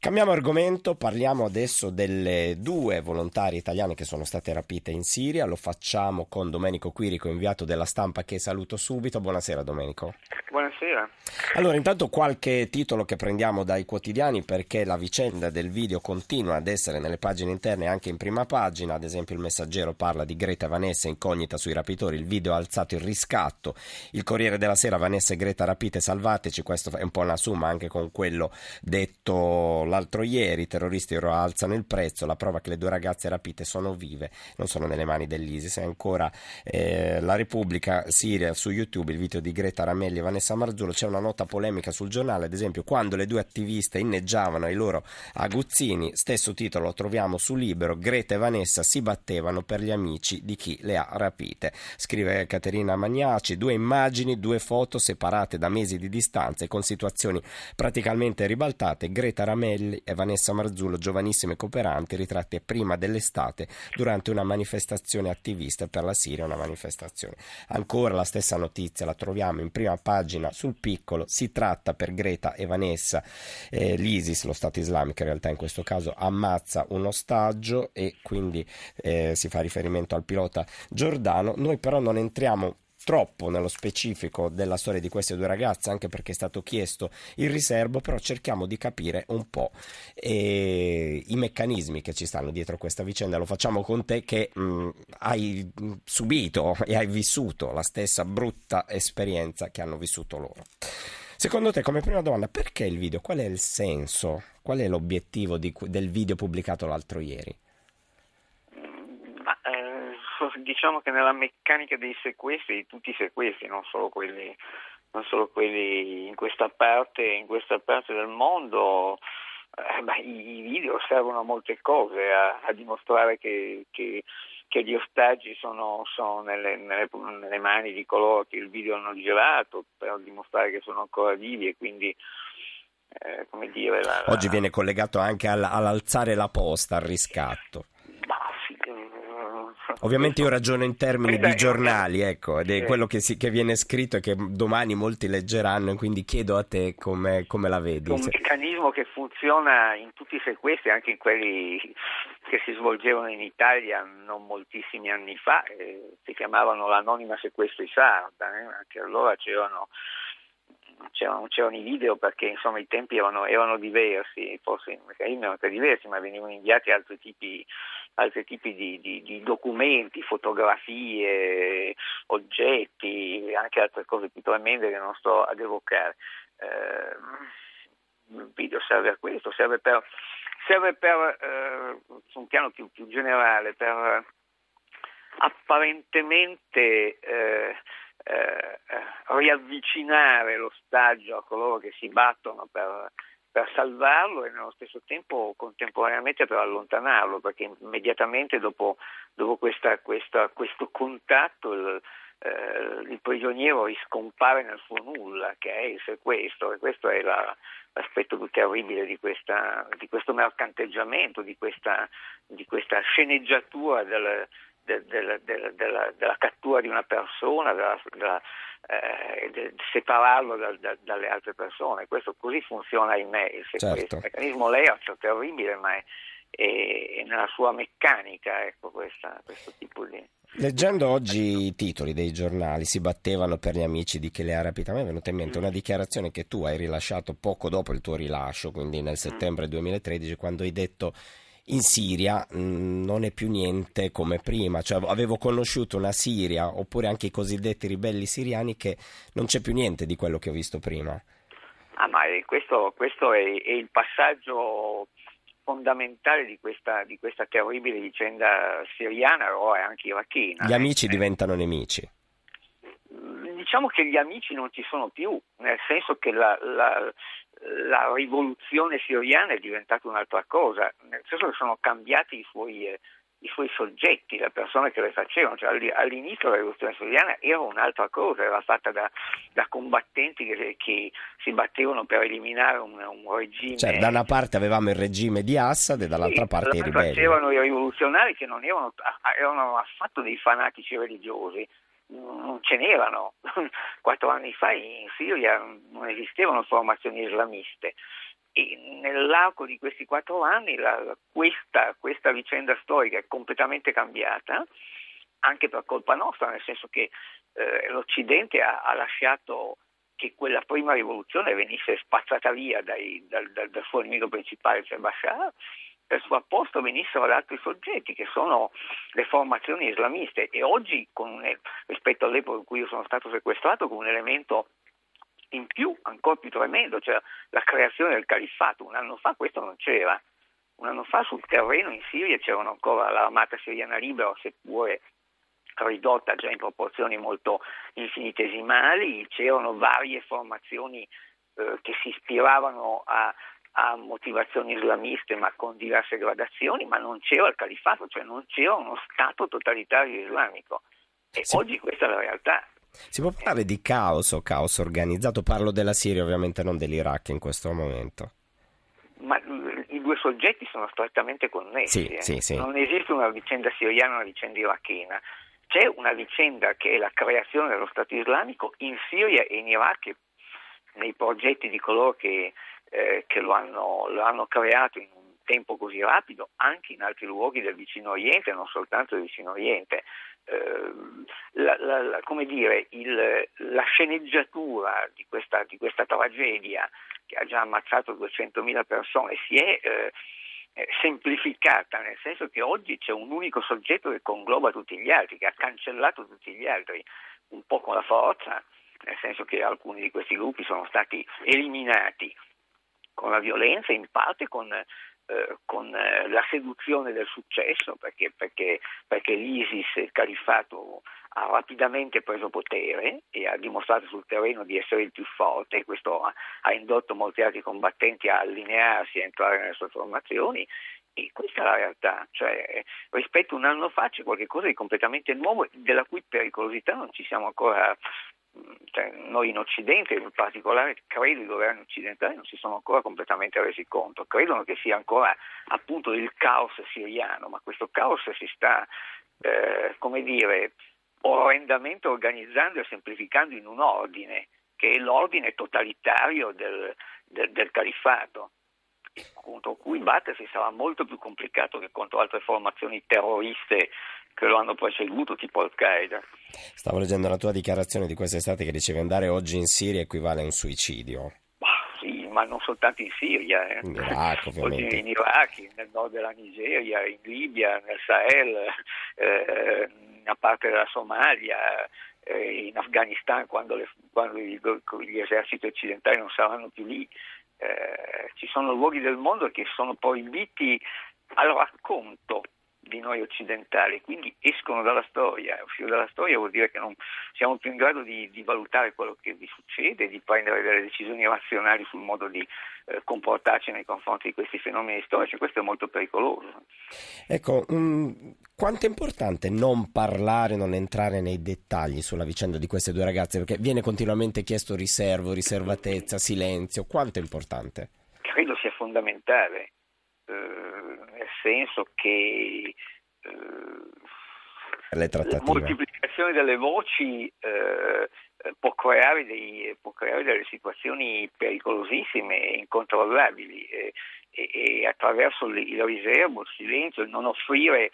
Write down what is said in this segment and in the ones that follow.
Cambiamo argomento, parliamo adesso delle due volontarie italiane che sono state rapite in Siria. Lo facciamo con Domenico Quirico, inviato della stampa, che saluto subito. Buonasera Domenico. Buonasera. Allora, intanto qualche titolo che prendiamo dai quotidiani perché la vicenda del video continua ad essere nelle pagine interne anche in prima pagina. Ad esempio, il Messaggero parla di Greta Vanessa incognita sui rapitori. Il video ha alzato il riscatto. Il Corriere della Sera, Vanessa e Greta rapite, salvateci. Questo è un po' una summa anche con quello detto l'altro ieri. I terroristi ora alzano il prezzo. La prova che le due ragazze rapite sono vive, non sono nelle mani dell'ISIS. E ancora eh, la Repubblica Siria su YouTube, il video di Greta Ramelli e Vanessa Marzullo. C'è una nota polemica sul giornale, ad esempio, quando le due attiviste inneggiavano ai loro aguzzini. Stesso titolo lo troviamo su Libero. Greta e Vanessa si battevano per gli amici di chi le ha rapite. Scrive Caterina Magnaci. Due immagini, due foto separate da mesi di distanza e con situazioni praticamente ribaltate. Greta Ramelli Antonelli e Vanessa Marzullo, giovanissime cooperanti, ritratte prima dell'estate durante una manifestazione attivista per la Siria, una manifestazione. Ancora la stessa notizia la troviamo in prima pagina sul piccolo, si tratta per Greta e Vanessa, eh, l'ISIS, lo Stato islamico in realtà in questo caso, ammazza un ostaggio e quindi eh, si fa riferimento al pilota Giordano. Noi però non entriamo troppo nello specifico della storia di queste due ragazze, anche perché è stato chiesto il riservo, però cerchiamo di capire un po' eh, i meccanismi che ci stanno dietro questa vicenda. Lo facciamo con te che mh, hai subito e hai vissuto la stessa brutta esperienza che hanno vissuto loro. Secondo te, come prima domanda, perché il video? Qual è il senso? Qual è l'obiettivo di, del video pubblicato l'altro ieri? diciamo che nella meccanica dei sequestri, di tutti i sequestri, non solo quelli, non solo quelli in, questa parte, in questa parte del mondo, eh, beh, i video servono a molte cose, a, a dimostrare che, che, che, gli ostaggi sono, sono nelle, nelle, nelle, mani di coloro che il video hanno girato, per dimostrare che sono ancora vivi e quindi eh, come dire... La, la... Oggi viene collegato anche all'alzare la posta, al riscatto. Ovviamente io ragiono in termini di giornali, ecco, ed è quello che, si, che, viene scritto e che domani molti leggeranno, quindi chiedo a te come, come la vedi. Un meccanismo che funziona in tutti i sequestri, anche in quelli che si svolgevano in Italia non moltissimi anni fa, eh, si chiamavano l'anonima sequestri sarda, eh? anche allora c'erano c'erano, c'erano, i video perché insomma i tempi erano, erano diversi, forse i meccanismi erano diversi, ma venivano inviati altri tipi, altri tipi di, di, di, documenti, fotografie, oggetti, anche altre cose più tremende che non sto ad evocare. Eh, il video serve a questo, serve per, serve per eh, su un piano più, più generale, per apparentemente eh, eh, riavvicinare l'ostaggio a coloro che si battono per, per, salvarlo e nello stesso tempo contemporaneamente per allontanarlo, perché immediatamente dopo, dopo questa, questa, questo contatto il, eh, il prigioniero riscompare nel suo nulla, che è il sequestro, e questo è la, l'aspetto più terribile di, questa, di questo mercanteggiamento, di questa, di questa sceneggiatura del, de, de, de, della, della, cattura di una persona, della, della, eh, separarlo da, da, dalle altre persone. Questo così funziona in me il sequestro. Certo. Il meccanismo Leoz è terribile, ma è, è, è nella sua meccanica ecco, questa, questo tipo di... Leggendo oggi i titoli dei giornali, si battevano per gli amici di Kelea Rapita. A me è venuta in mente una dichiarazione che tu hai rilasciato poco dopo il tuo rilascio, quindi nel settembre 2013, quando hai detto in Siria mh, mm, non è più niente come prima, cioè avevo conosciuto una Siria oppure anche i cosiddetti ribelli siriani che non c'è più niente di quello che ho visto prima. Ah, ma questo, questo è, è, il passaggio fondamentale di questa, di questa terribile vicenda siriana o anche irachena. Gli amici eh. diventano nemici diciamo che gli amici non ci sono più, nel senso che la, la, la rivoluzione siriana è diventata un'altra cosa, nel senso che sono cambiati i suoi, eh, i suoi soggetti, le persone che le facevano. Cioè, all'inizio la rivoluzione siriana era un'altra cosa, era fatta da, da combattenti che, che, si battevano per eliminare un, un regime. Cioè, da una parte avevamo il regime di Assad e dall'altra sì, parte i ribelli. Facevano i rivoluzionari che non erano, erano affatto dei fanatici religiosi non ce n'erano. Quattro anni fa in Siria non esistevano formazioni islamiste e nell'arco di questi quattro anni la, questa, questa vicenda storica è completamente cambiata, anche per colpa nostra, nel senso che eh, l'Occidente ha, ha, lasciato che quella prima rivoluzione venisse spazzata via dai, dal, dal, dal, suo nemico principale, cioè Bashar, per suo apposto venissero ad altri soggetti che sono le formazioni islamiste e oggi con, rispetto all'epoca in cui io sono stato sequestrato con un elemento in più ancora più tremendo, cioè la creazione del califfato. Un anno fa questo non c'era. Un anno fa sul terreno in Siria c'erano ancora l'armata siriana libera, seppure ridotta già in proporzioni molto infinitesimali, c'erano varie formazioni eh, che si ispiravano a, a, motivazioni islamiste ma con diverse gradazioni, ma non c'era il califfato, cioè non c'era uno Stato totalitario islamico. E sì. oggi questa è la realtà. Si può parlare di caos o caos organizzato? Parlo della Siria, ovviamente non dell'Iraq in questo momento. Ma i due soggetti sono strettamente connessi. Sì, eh. sì, sì. Non esiste una vicenda siriana e una vicenda irachena. C'è una vicenda che è la creazione dello Stato islamico in Siria e in Iraq nei progetti di coloro che, eh, che lo, hanno, lo hanno creato in un tempo così rapido anche in altri luoghi del vicino Oriente, non soltanto del vicino Oriente. Ehm, la, la, la, come dire, il, la sceneggiatura di questa, di questa, tragedia che ha già ammazzato 200.000 persone si è eh, semplificata, nel senso che oggi c'è un unico soggetto che congloba tutti gli altri, che ha cancellato tutti gli altri, un po' con la forza, nel senso che alcuni di questi gruppi sono stati eliminati con la violenza, in parte con eh, con eh, la seduzione del successo, perché, perché, perché l'ISIS, il califfato, ha rapidamente preso potere e ha dimostrato sul terreno di essere il più forte questo ha, ha indotto molti altri combattenti a allinearsi, a entrare nelle sue formazioni e questa è la realtà, cioè, rispetto a un anno fa c'è qualcosa di completamente nuovo della cui pericolosità non ci siamo ancora cioè, noi in Occidente, in particolare credo i governi occidentali non si sono ancora completamente resi conto, credono che sia ancora appunto il caos siriano, ma questo caos si sta, eh, come dire, orrendamente organizzando e semplificando in un ordine, che è l'ordine totalitario del, del, del califfato contro cui battersi sarà molto più complicato che contro altre formazioni terroriste che lo hanno preceduto, tipo Al-Qaeda. Stavo leggendo la tua dichiarazione di quest'estate che dicevi andare oggi in Siria equivale a un suicidio. sì, ma non soltanto in Siria, eh. in Iraq, ovviamente. in Iraq, nel nord della Nigeria, in Libia, nel Sahel, eh, una parte della Somalia, eh, in Afghanistan quando, le, quando gli, gli eserciti occidentali non saranno più lì. Eh, ci sono luoghi del mondo che sono proibiti al racconto di noi occidentali, quindi escono dalla storia. Uscire dalla storia vuol dire che non siamo più in grado di, di valutare quello che vi succede, di prendere delle decisioni razionali sul modo di eh, comportarci nei confronti di questi fenomeni storici. Questo è molto pericoloso. Ecco, um, quanto è importante non parlare, non entrare nei dettagli sulla vicenda di queste due ragazze? Perché viene continuamente chiesto riservo, riservatezza, silenzio. Quanto è importante? Credo sia fondamentale nel senso che eh, la moltiplicazione delle voci eh, può creare, dei, può, creare delle situazioni pericolosissime e incontrollabili e, e, e attraverso il, il riservo, il silenzio, il non offrire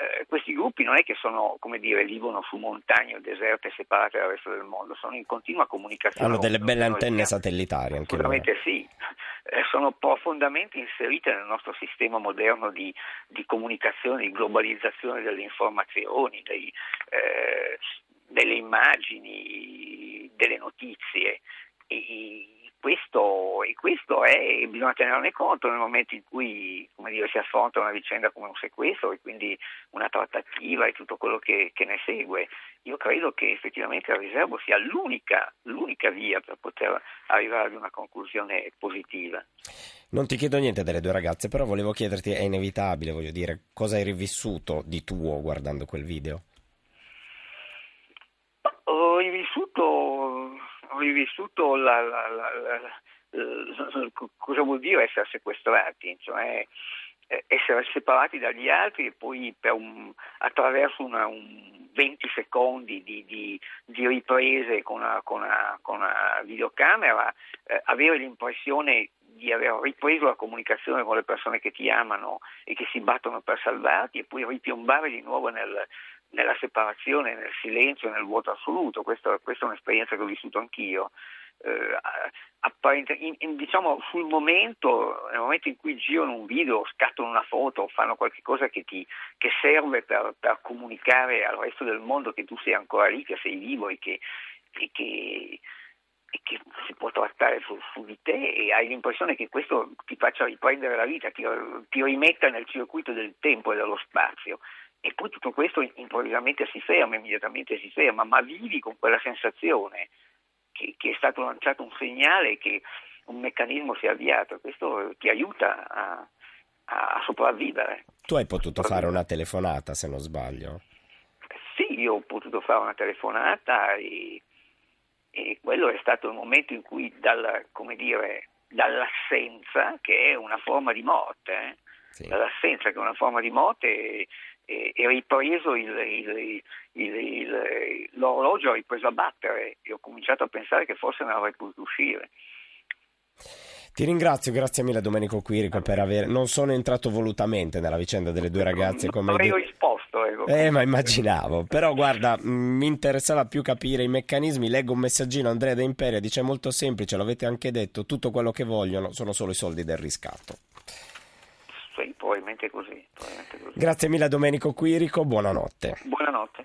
eh, questi gruppi non è che sono, come dire, vivono su montagne o deserte separate dal resto del mondo, sono in continua comunicazione. Hanno delle belle antenne satellitari anche Assolutamente sì, eh, sono profondamente inserite nel nostro sistema moderno di, di comunicazione, di globalizzazione delle informazioni, dei, eh, delle immagini, delle notizie. E, questo, e questo è, bisogna tenerne conto nel momento in cui dire, si affronta una vicenda come un sequestro e quindi una trattativa e tutto quello che, che ne segue. Io credo che effettivamente il riservo sia l'unica, l'unica via per poter arrivare ad una conclusione positiva. Non ti chiedo niente delle due ragazze, però volevo chiederti, è inevitabile, voglio dire, cosa hai rivissuto di tuo guardando quel video? Ho rivissuto la, la, la, cosa vuol dire essere sequestrati, cioè essere separati dagli altri e poi un, attraverso una, un 20 secondi di, di, di riprese con una, con, una, con una, videocamera eh, avere l'impressione di aver ripreso la comunicazione con le persone che ti amano e che si battono per salvarti e poi ripiombare di nuovo nel, nella separazione, nel silenzio, nel vuoto assoluto. Questa, questa è un'esperienza che ho vissuto anch'io. Eh, in, in, diciamo sul momento, nel momento in cui girano un video, scattano una foto, fanno qualcosa che, che serve per, per, comunicare al resto del mondo che tu sei ancora lì, che sei vivo e che, e che, e che si può trattare su, su, di te e hai l'impressione che questo ti faccia riprendere la vita, ti, ti rimetta nel circuito del tempo e dello spazio e poi tutto questo improvvisamente si ferma, immediatamente si ferma, ma vivi con quella sensazione che, che è stato lanciato un segnale che un meccanismo si è avviato, questo ti aiuta a, a sopravvivere. Tu hai potuto fare una telefonata se non sbaglio? Sì, io ho potuto fare una telefonata e, e quello è stato il momento in cui dal, dire, dall'assenza, che è una forma di morte, eh, sì. dall'assenza che è una forma di morte e, e ripreso il, il, il, l'orologio ha ripreso a battere e ho cominciato a pensare che forse non avrei potuto uscire. Ti ringrazio, grazie mille Domenico Quirico per aver... Non sono entrato volutamente nella vicenda delle due ragazze come... Non avrei risposto. Ecco. Eh, ma immaginavo. Però guarda, mi interessava più capire i meccanismi. Leggo un messaggino, Andrea da Imperia dice molto semplice, l'avete anche detto, tutto quello che vogliono sono solo i soldi del riscatto probabilmente così, probabilmente così. Grazie mille Domenico Quirico, buonanotte. Buonanotte.